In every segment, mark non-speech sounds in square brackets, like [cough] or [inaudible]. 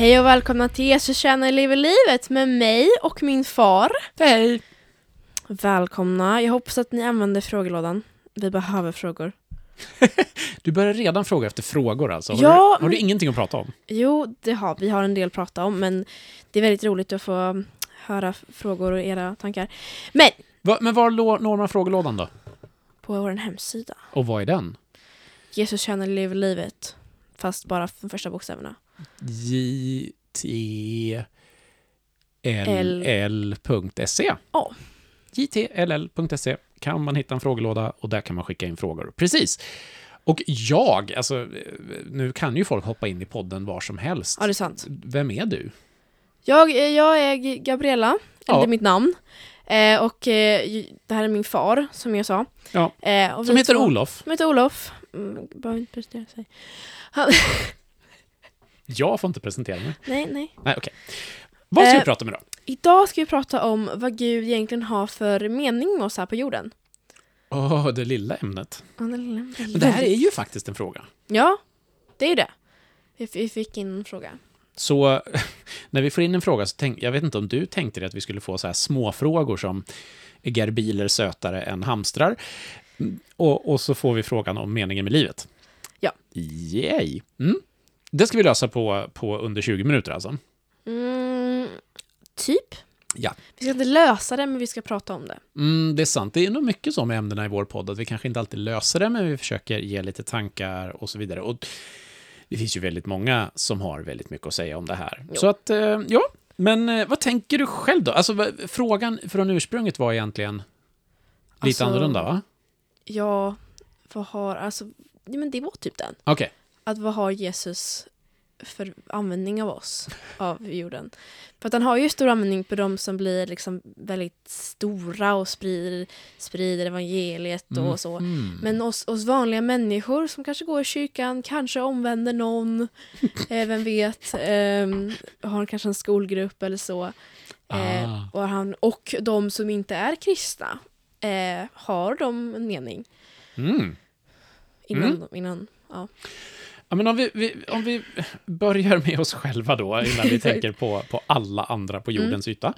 Hej och välkomna till Jesus tjänar lever livet med mig och min far. Hej! Välkomna. Jag hoppas att ni använder frågelådan. Vi behöver frågor. [laughs] Du börjar redan fråga efter frågor alltså. Har, Ja, du, har du ingenting att prata om? Jo, det har vi. har en del att prata om, men det är väldigt roligt att få höra frågor och era tankar. Men Va, men var når man frågelådan då? på vår hemsida. Och vad är den? Jesus tjänar lever livet. Fast bara de första bokstäverna. J T L L.se Ja. jtll.se kan man hitta en frågelåda och där kan man skicka in frågor. Precis. Och jag, alltså, nu kan ju folk hoppa in i podden var som helst. Ja, det är sant. Vem är du? Jag, jag är Gabriella, eller Ja. är mitt namn. Eh, och eh, det här är min far, som jag sa. Ja. Eh, Som heter två- Olof. Som heter Olof. Mm, behöver inte presentera sig. [laughs] Jag får inte presentera mig. Nej, nej. Nej, okej. Vad ska Eh, vi prata om idag? Idag ska vi prata om vad Gud egentligen har för mening med oss här på jorden. Åh, det lilla ämnet. Ja, det lilla- Men det här är ju faktiskt en fråga. Ja, det är ju det. Vi, vi fick in en fråga. Så [laughs] när vi får in en fråga så tänk, jag vet inte om du tänkte dig att vi skulle få så här små frågor som är gerbiler sötare än hamstrar? Mm, Och, och så får vi frågan om meningen med livet. Ja. Yay! Mm. Det ska vi lösa på, på under 20 minuter alltså. Mm, typ. Ja. Vi ska inte lösa det, men vi ska prata om det. Mm, det är sant, det är nog mycket så med ämnena i vår podd, att vi kanske inte alltid löser det, men vi försöker ge lite tankar och så vidare. Och det finns ju väldigt många som har väldigt mycket att säga om det här. Jo. Så att, eh, ja, men eh, vad tänker du själv då? Alltså, frågan från ursprunget var egentligen lite Alltså- annorlunda, va? Ja, vad har... Alltså, men det var typ den. Okej. Att vad har Jesus för användning av oss, av jorden? För att han har ju stor användning på de som blir liksom väldigt stora och sprider, sprider evangeliet och så. Mm. Men oss, oss vanliga människor som kanske går i kyrkan, kanske omvänder någon, [laughs] eh, vem vet, ehm, har kanske en skolgrupp eller så. Eh, Ah. och, han, och de som inte är kristna, eh, har de en mening Mm. innan, Mm. innan ja. Ja, men om vi, vi, om vi börjar med oss själva då, innan vi [laughs] tänker på, på alla andra på jordens yta.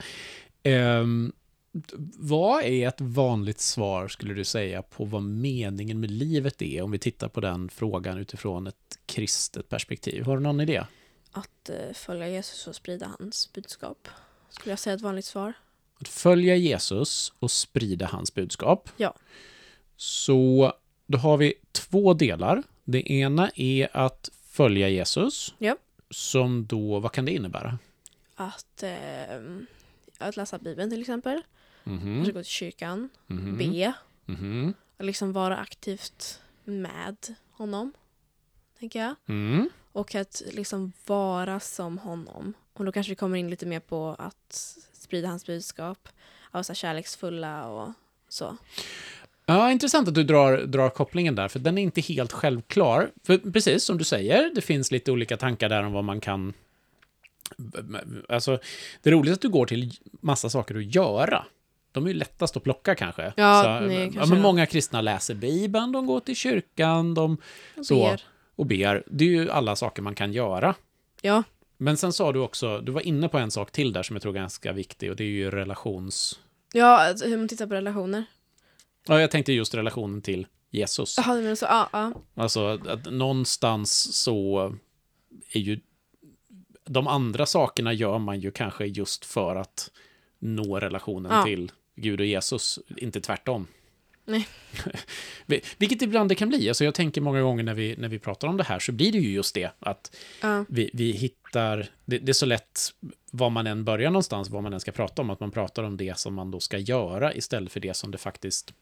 Ehm, d- vad är ett vanligt svar, skulle du säga, på vad meningen med livet är, om vi tittar på den frågan utifrån ett kristet perspektiv? Har du någon idé? Att eh, följa Jesus och sprida hans budskap. Skulle jag säga ett vanligt svar. Att följa Jesus och sprida hans budskap. Ja. Så då har vi två delar. Det ena är att följa Jesus. Ja. Som då, vad kan det innebära? Att, eh, att läsa Bibeln till exempel. Mhm, Kanske gå till kyrkan. mhm, Be. mhm, Och liksom vara aktivt med honom. Tänker jag. mm. Och att liksom vara som honom. Och då kanske vi kommer in lite mer på att sprida hans budskap. Av så kärleksfulla och så. Ja, intressant att du drar, drar kopplingen där, för den är inte helt självklar. För precis som du säger, det finns lite olika tankar där om vad man kan... Alltså, det är roligt att du går till massa saker att göra. De är ju lättast att plocka kanske. Ja, så, nej, ja, kanske men det. många kristna läser Bibeln, de går till kyrkan, de Och Så. ber. och ber. Det är ju alla saker man kan göra. Ja, Men sen sa du också, du var inne på en sak till där som jag tror är ganska viktig och det är ju relations... ja alltså, hur man tittar på relationer. Ja, jag tänkte just relationen till Jesus. Jaha, men så, ja, ja. Alltså att, någonstans så är ju de andra sakerna gör man ju kanske just för att nå relationen Ja. till Gud och Jesus, inte tvärtom. Nej. [laughs] Vi- Vilket ibland det kan bli. Alltså jag tänker många gånger när vi, när vi pratar om det här så blir det ju just det att ja. vi, vi hittar, det, det är så lätt var man än börjar någonstans, vad man än ska prata om, att man pratar om det som man då ska göra istället för det som det faktiskt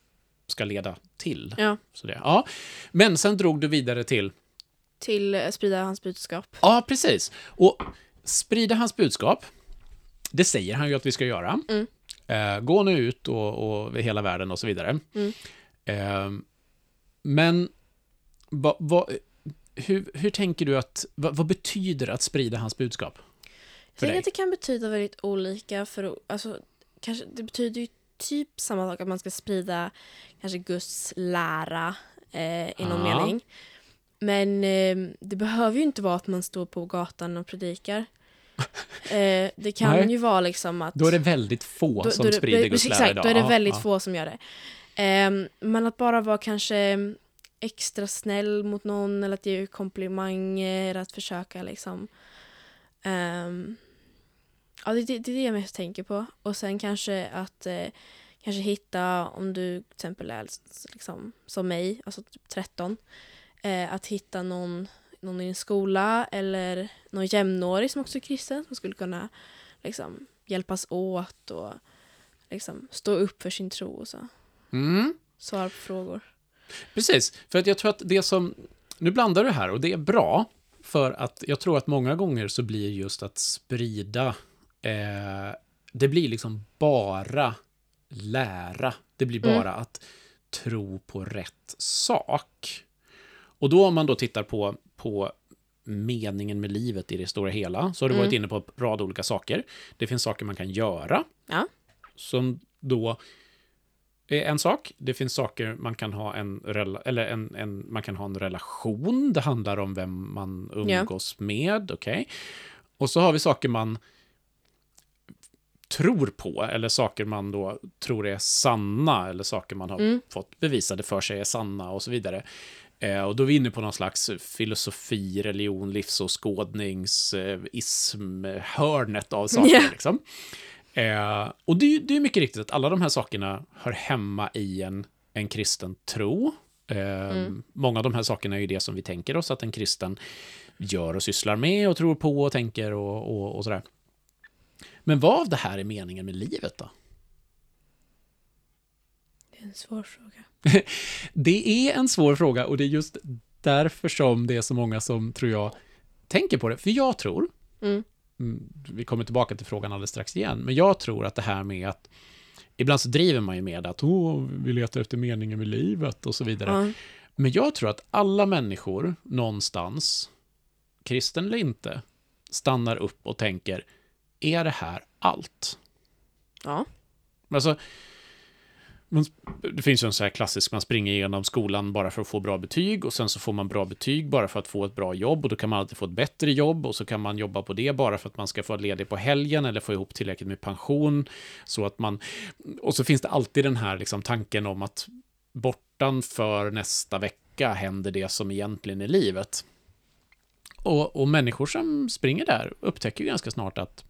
ska leda till. ja. Så det, ja. Men sen drog du vidare till Till eh, sprida hans budskap. Ja, precis. Och sprida hans budskap, det säger han ju att vi ska göra. Mm. Eh, gå nu ut och, och hela världen och så vidare. Mm. Eh, men va, va, hur, hur tänker du att, va, vad betyder att sprida hans budskap? Jag tänker dig? att det kan betyda väldigt olika. För, alltså, kanske, det betyder ju typ samma sak, att man ska sprida kanske Guds lära eh, i någon Ja. mening. Men eh, det behöver ju inte vara att man står på gatan och predikar. [laughs] Eh, det kan Nej. ju vara liksom att... Då är det väldigt få då, som då, sprider då, Guds lära Exakt, idag. då är det väldigt ja. få som gör det. Ehm, men att bara vara kanske extra snäll mot någon eller att ge komplimanger, att försöka liksom... ehm, ja, det, det, det är det jag mest tänker på. Och sen kanske att eh, kanske hitta, om du till exempel är liksom, som mig, alltså typ 13, eh, att hitta någon, någon i en skola eller någon jämnårig som också är kristen som skulle kunna liksom, hjälpas åt och liksom, stå upp för sin tro och så. Mm. Svara på frågor. Precis, för att jag tror att det som... Nu blandar du här och det är bra, för att jag tror att många gånger så blir just att sprida... Eh, det blir liksom bara lära. Det blir Mm. bara att tro på rätt sak. Och då om man då tittar på, på meningen med livet i det stora hela, så har du Mm. varit inne på en rad olika saker. Det finns saker man kan göra, Ja. som då är en sak. Det finns saker man kan ha en, eller en, en, man kan ha en relation. Det handlar om vem man umgås med. okej. Och så har vi saker man tror på, eller saker man då tror är sanna, eller saker man har Mm. fått bevisade för sig är sanna och så vidare. Eh, och då är vi inne på någon slags filosofi, religion, livsåskådnings, eh, av saker. Ja. Liksom. Eh, och det, är det är mycket riktigt att alla de här sakerna hör hemma i en, en kristen tro. Eh, Många av de här sakerna är ju det som vi tänker oss att en kristen gör och sysslar med och tror på och tänker och, och, och sådär. Men vad av det här är meningen med livet då? Det är en svår fråga. [laughs] Det är en svår fråga och det är just därför som det är så många som, tror jag, tänker på det. För jag tror, Mm. mm, vi kommer tillbaka till frågan alldeles strax igen, men jag tror att det här med att Ibland så driver man ju med att Åh, vi letar efter meningen med livet och så vidare. Ja. Men jag tror att alla människor någonstans, kristen eller inte, stannar upp och tänker, är det här allt? ja. Alltså, man, det finns ju en så här klassisk, man springer igenom skolan bara för att få bra betyg och sen så får man bra betyg bara för att få ett bra jobb och då kan man alltid få ett bättre jobb och så kan man jobba på det bara för att man ska få ledig på helgen eller få ihop tillräckligt med pension så att man... Och så finns det alltid den här liksom tanken om att bortanför nästa vecka händer det som egentligen är livet. Och, och människor som springer där upptäcker ju ganska snart att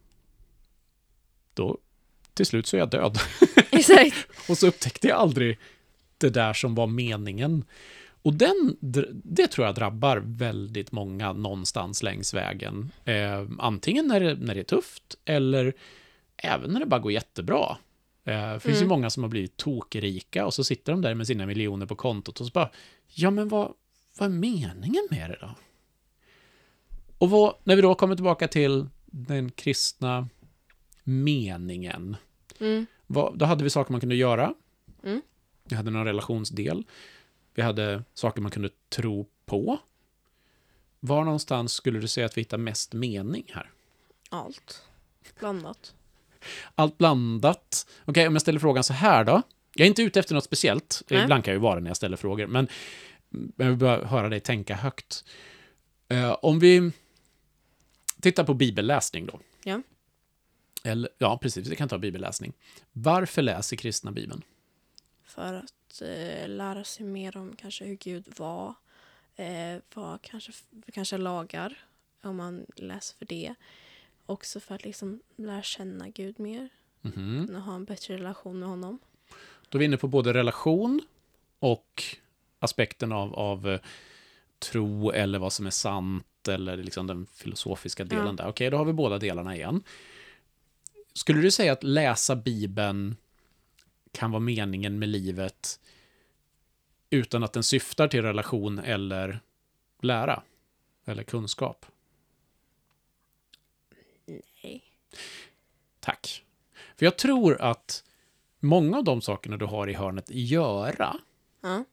då till slut så är jag död. [laughs] Exakt. Och så upptäckte jag aldrig det där som var meningen. Och den, det tror jag drabbar väldigt många någonstans längs vägen. Eh, antingen när det, när det är tufft, eller även när det bara går jättebra. Eh, det finns ju Mm. många som har blivit tokrika och så sitter de där med sina miljoner på kontot och så bara, ja men vad, vad är meningen med det då? Och vad, när vi då kommer tillbaka till den kristna meningen, Mm. vad, då hade vi saker man kunde göra. Mm. Vi hade någon relationsdel. Vi hade saker man kunde tro på. Var någonstans skulle du säga att vi hittar mest mening här? Allt. Blandat. Allt blandat. Okej, om jag ställer frågan så här då. Jag är inte ute efter något speciellt. Nej. Ibland kan jag ju vara när jag ställer frågor. Men jag vill bara höra dig tänka högt. Eh, om vi tittar på bibelläsning då. Ja. Eller, ja, precis. Vi kan ta bibelläsning. Varför läser kristna Bibeln? För att eh, lära sig mer om kanske hur Gud var. Eh, vad kanske, kanske lagar. Om man läser för det. Också för att liksom lära känna Gud mer. Mhm. Och ha en bättre relation med honom. Då är vi inne på både relation och aspekten av, av eh, tro eller vad som är sant eller liksom den filosofiska delen Ja. där. Okej, då har vi båda delarna igen. Skulle du säga att läsa Bibeln kan vara meningen med livet utan att den syftar till relation eller lära eller kunskap? Nej. Tack. För jag tror att många av de sakerna du har i hörnet göra Ja.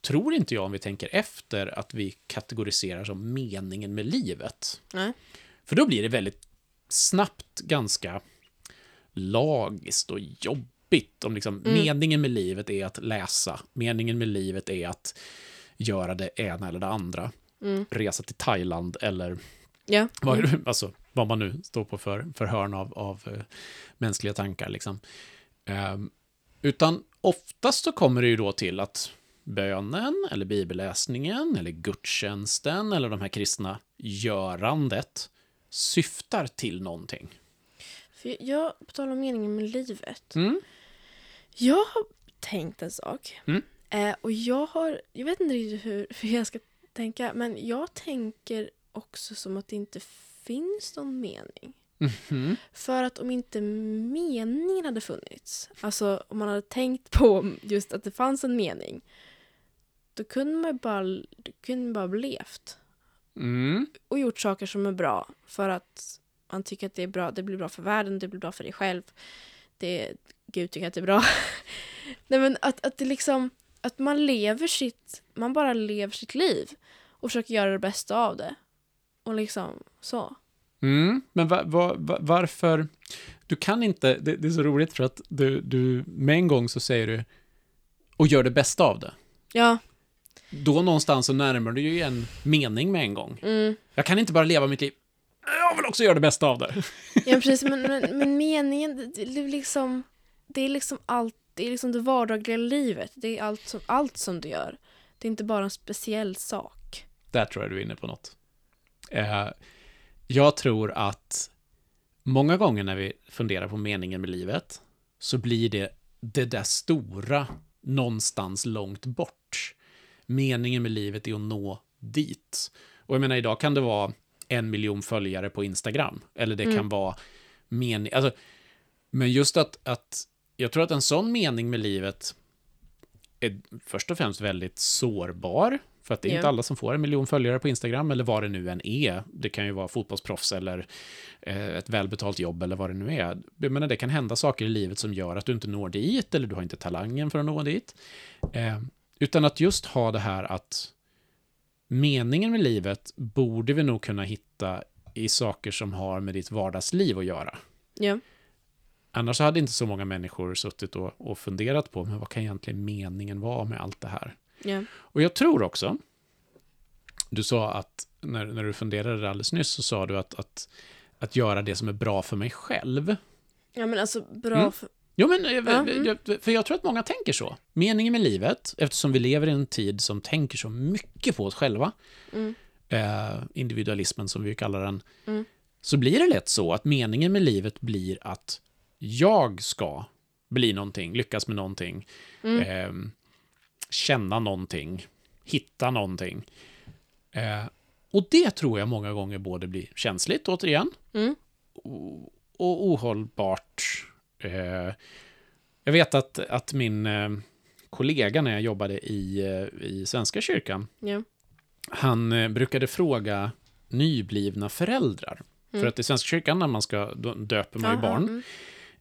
tror inte jag om vi tänker efter att vi kategoriserar som meningen med livet. Nej. För då blir det väldigt snabbt ganska lagiskt och jobbigt. Om liksom Mm. meningen med livet är att läsa, meningen med livet är att göra det ena eller det andra. Mm. Resa till Thailand eller Ja. vad, Mm. [laughs] alltså, vad man nu står på för, för hörn av, av eh, mänskliga tankar. Liksom. Ehm, utan oftast så kommer det ju då till att bönen, eller bibelläsningen, eller gudstjänsten, eller de här kristna görandet syftar till någonting. För jag, på tal om meningen med livet. Mm. Jag har tänkt en sak. Mm. Eh, och jag har, jag vet inte riktigt hur, hur jag ska tänka, men jag tänker också som att det inte finns någon mening. Mhm. För att om inte meningen hade funnits, alltså om man hade tänkt på just att det fanns en mening, då kunde man ju bara, då kunde man bara levt Mm. och gjort saker som är bra för att man tycker att det är bra, det blir bra för världen, det blir bra för dig själv. Det, Gud tycker att det är bra. [laughs] Nej men att, att det liksom, att man lever sitt, man bara lever sitt liv och försöker göra det bästa av det. Och liksom så. Mm. Men va, va, va, varför? Du kan inte, det, det är så roligt för att du, du med en gång så säger du och gör det bästa av det. Ja, Då någonstans så närmar du ju en mening med en gång. mm. Jag kan inte bara leva mitt liv. Jag vill också göra det bästa av det. [laughs] ja precis, men, men, men meningen, det, det är liksom, det är liksom allt, det är liksom det vardagliga livet. Det är allt som, allt som du gör. Det är inte bara en speciell sak. Där tror jag du är inne på något. Eh, jag tror att många gånger när vi funderar på meningen med livet så blir det det där stora någonstans långt bort. Meningen med livet är att nå dit. Och jag menar, idag kan det vara en miljon följare på Instagram. Eller det kan vara mening... Alltså, men just att, att jag tror att en sån mening med livet är först och främst väldigt sårbar. För att det är Ja. inte alla som får en miljon följare på Instagram, eller vad det nu än är. Det kan ju vara fotbollsproffs eller eh, ett välbetalt jobb eller vad det nu är. Jag menar, det kan hända saker i livet som gör att du inte når dit, eller du har inte talangen för att nå dit. Eh, utan att just ha det här att meningen med livet borde vi nog kunna hitta i saker som har med ditt vardagsliv att göra. Ja. Annars hade inte så många människor suttit och, och funderat på, men vad kan egentligen meningen vara med allt det här? Ja. Och jag tror också, du sa att när, när du funderade alldeles nyss så sa du att, att, att göra det som är bra för mig själv. Ja men alltså bra Mm. för... Jo, men eh, mm. för jag tror att många tänker så. Meningen med livet, eftersom vi lever i en tid som tänker så mycket på oss själva, Mm. eh, individualismen som vi kallar den, Mm. så blir det lätt så att meningen med livet blir att jag ska bli någonting, lyckas med någonting, eh, känna någonting, hitta någonting. Eh, och det tror jag många gånger både blir känsligt, återigen, Mm. och, och ohållbart. Eh, jag vet att, att min eh, kollega när jag jobbade i, eh, i Svenska kyrkan, Ja. han brukade fråga nyblivna föräldrar. Mm. För att i Svenska kyrkan, när man ska, då döper man ju barn,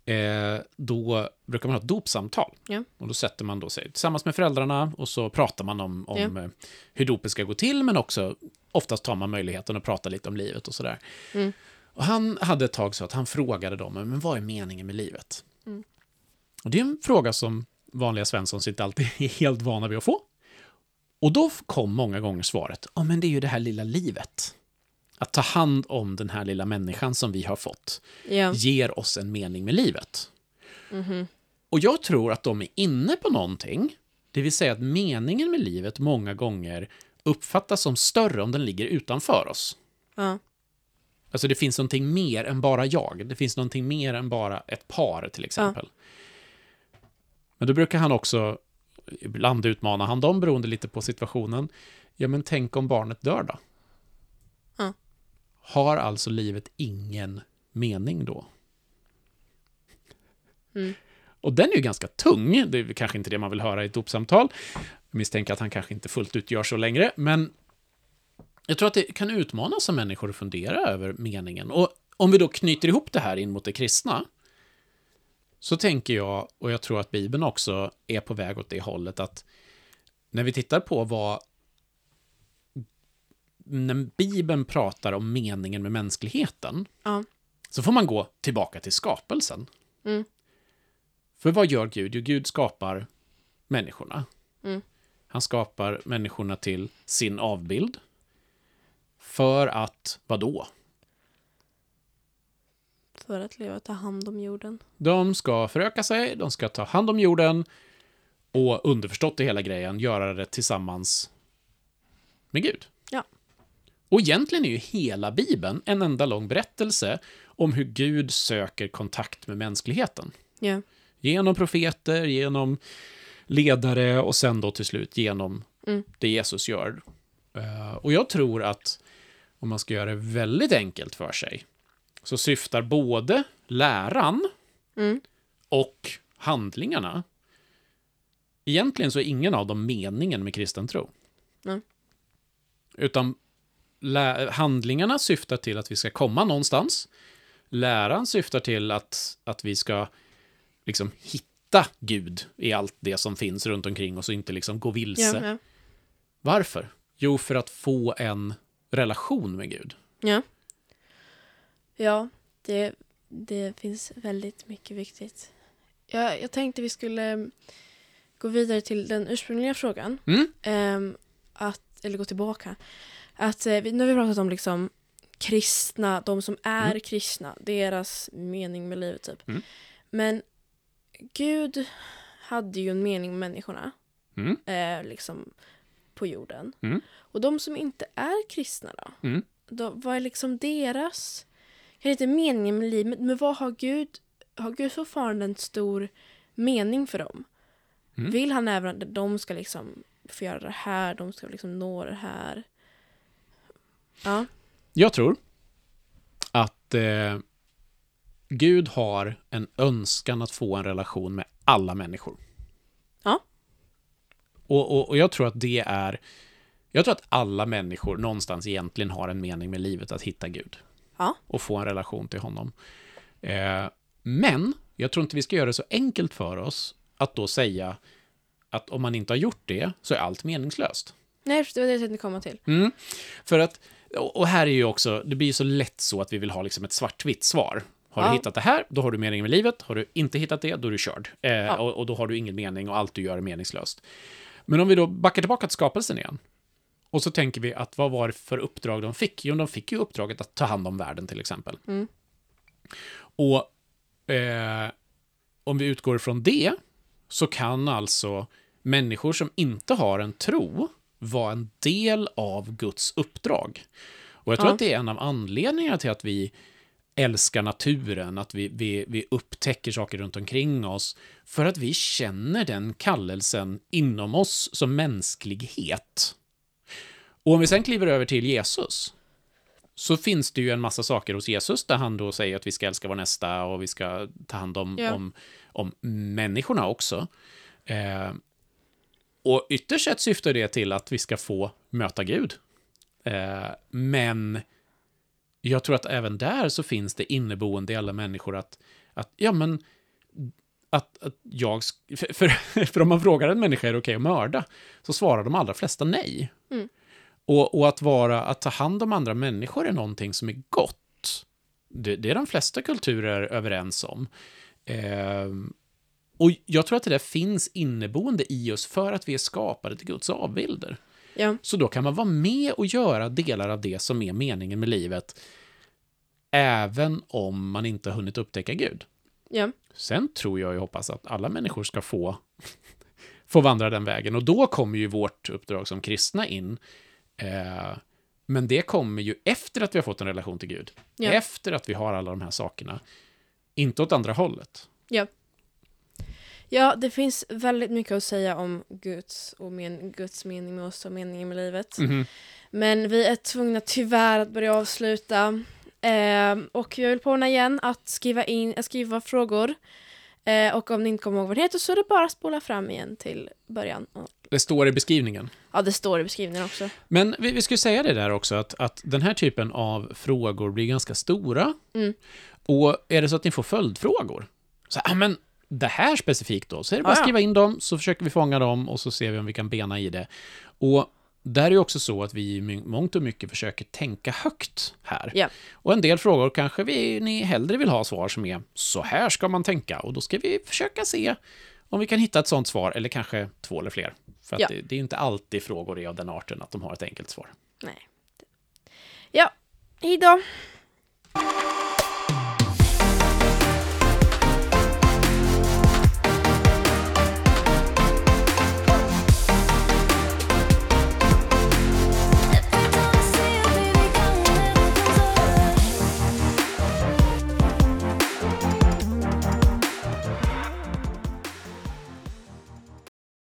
mm. eh, då brukar man ha ett dopsamtal. Ja. Och då sätter man då sig tillsammans med föräldrarna och så pratar man om, om eh, hur dopet ska gå till, men också oftast tar man möjligheten att prata lite om livet och sådär. Mm. Och han hade ett tag så att han frågade dem, men vad är meningen med livet? Mm. Och det är en fråga som vanliga Svenssons inte alltid [laughs] är helt vana vid att få. Och då kom många gånger svaret, ja men det är ju det här lilla livet. Att ta hand om den här lilla människan som vi har fått Ja. ger oss en mening med livet. Mhm. Och jag tror att de är inne på någonting, det vill säga att meningen med livet många gånger uppfattas som större om den ligger utanför oss. Ja. Alltså det finns någonting mer än bara jag. Det finns någonting mer än bara ett par till exempel. Men då brukar han också, ibland utmana han dem beroende lite på situationen. Ja, men tänk om barnet dör då? Ja. Har alltså livet ingen mening då? Mm. Och den är ju ganska tung. Det är kanske inte det man vill höra i ett dopsamtal. Jag misstänker att han kanske inte fullt ut gör så längre, men jag tror att det kan utmana som människor att fundera över meningen. Och om vi då knyter ihop det här in mot det kristna, så tänker jag, och jag tror att Bibeln också är på väg åt det hållet, att när vi tittar på vad när Bibeln pratar om meningen med mänskligheten, Ja. så får man gå tillbaka till skapelsen. Mm. För vad gör Gud? Jo, Gud skapar människorna. Mm. Han skapar människorna till sin avbild. För att, vad då? för att leva och ta hand om jorden. De ska föröka sig, de ska ta hand om jorden och underförstått i hela grejen, göra det tillsammans med Gud. Ja. Och egentligen är ju hela Bibeln en enda lång berättelse om hur Gud söker kontakt med mänskligheten. Ja. Genom profeter, genom ledare och sen då till slut genom Mm. det Jesus gör. Eh, och jag tror att om man ska göra det väldigt enkelt för sig så syftar både läran Mm. och handlingarna Egentligen så är ingen av dem meningen med kristen tro. Nej. Utan handlingarna syftar till att vi ska komma någonstans. Läran syftar till att, att vi ska liksom hitta Gud i allt det som finns runt omkring oss och inte liksom gå vilse. Ja, ja. Varför? Jo, för att få en relation med Gud. ja. ja det, det finns väldigt mycket viktigt. Jag, jag tänkte vi skulle gå vidare till den ursprungliga frågan. Mm? Ehm, att, eller gå tillbaka. Att, eh, vi, nu har vi pratat om liksom kristna, de som är Mm. kristna, deras mening med livet typ. Mm. Men Gud hade ju en mening med människorna. Mm? eh, liksom på jorden. Mm. Och de som inte är kristna då? Mm. då vad är liksom deras, kanske inte meningen med livet, men vad har Gud, har Gud fortfarande en stor mening för dem? Mm. Vill han även att de ska liksom få göra det här, de ska liksom nå det här? Ja, Jag tror att eh, Gud har en önskan att få en relation med alla människor. Och, och, och jag tror att det är... Jag tror att alla människor någonstans egentligen har en mening med livet att hitta Gud. Ja. Och få en relation till honom. Eh, men jag tror inte vi ska göra det så enkelt för oss att då säga att om man inte har gjort det så är allt meningslöst. nej det var det jag tänkte komma till. Mm. För att, och här är ju också, det blir ju så lätt så att vi vill ha liksom ett svartvitt svar. Har du Ja. hittat det här, då har du mening med livet. Har du inte hittat det, då är du körd. Eh, Ja. och, och då har du ingen mening och allt du gör är meningslöst. Men om vi då backar tillbaka till skapelsen igen. Och så tänker vi att vad var det för uppdrag de fick? Jo, de fick ju uppdraget att ta hand om världen till exempel. Mm. Och eh, om vi utgår från det så kan alltså människor som inte har en tro vara en del av Guds uppdrag. Och jag tror Ja. att det är en av anledningarna till att vi älskar naturen, att vi, vi, vi upptäcker saker runt omkring oss, för att vi känner den kallelsen inom oss som mänsklighet. Och om vi sen kliver över till Jesus, så finns det ju en massa saker hos Jesus där han då säger att vi ska älska vår nästa och vi ska ta hand om, Ja. om, om människorna också. Eh, och ytterst sett syftar det till att vi ska få möta Gud. Eh, men jag tror att även där så finns det inneboende i alla människor att, att ja men, att, att jag, för, för, [laughs] för om man frågar en människa är det okej att mörda, så svarar de allra flesta nej. Mm. Och, och att vara, att ta hand om andra människor är någonting som är gott. Det, det är de flesta kulturer överens om. Ehm, och jag tror att det där finns inneboende i oss för att vi är skapade till Guds avbilder. Ja, Så då kan man vara med och göra delar av det som är meningen med livet, även om man inte har hunnit upptäcka Gud. ja, Sen tror jag och hoppas att alla människor ska få, [laughs] få vandra den vägen. Och då kommer ju vårt uppdrag som kristna in. Eh, men det kommer ju efter att vi har fått en relation till Gud. Ja. Efter att vi har alla de här sakerna. Inte åt andra hållet. ja. Ja, det finns väldigt mycket att säga om Guds och men, Guds mening med oss och meningen med livet. Mhm. Men vi är tvungna tyvärr att börja avsluta. Ehm, och jag vill påminna igen att skriva in, att skriva frågor. Eh, och om ni inte kommer ihåg vad det heter så är det bara att spola fram igen till början. Det står i beskrivningen. Ja, det står i beskrivningen också. Men vi, vi skulle säga det där också, att, att den här typen av frågor blir ganska stora. Mm. Och är det så att ni får följdfrågor, så ah, men det här specifikt då, så är det bara att ja. skriva in dem, så försöker vi fånga dem och så ser vi om vi kan bena i det. Och där är ju också så att vi i mångt och mycket försöker tänka högt här. Ja. Och en del frågor kanske vi, ni hellre vill ha svar som är så här ska man tänka. Och då ska vi försöka se om vi kan hitta ett sånt svar, eller kanske två eller fler. För att Ja. det, det är ju inte alltid frågor är av den arten att de har ett enkelt svar. Nej. Ja, hejdå.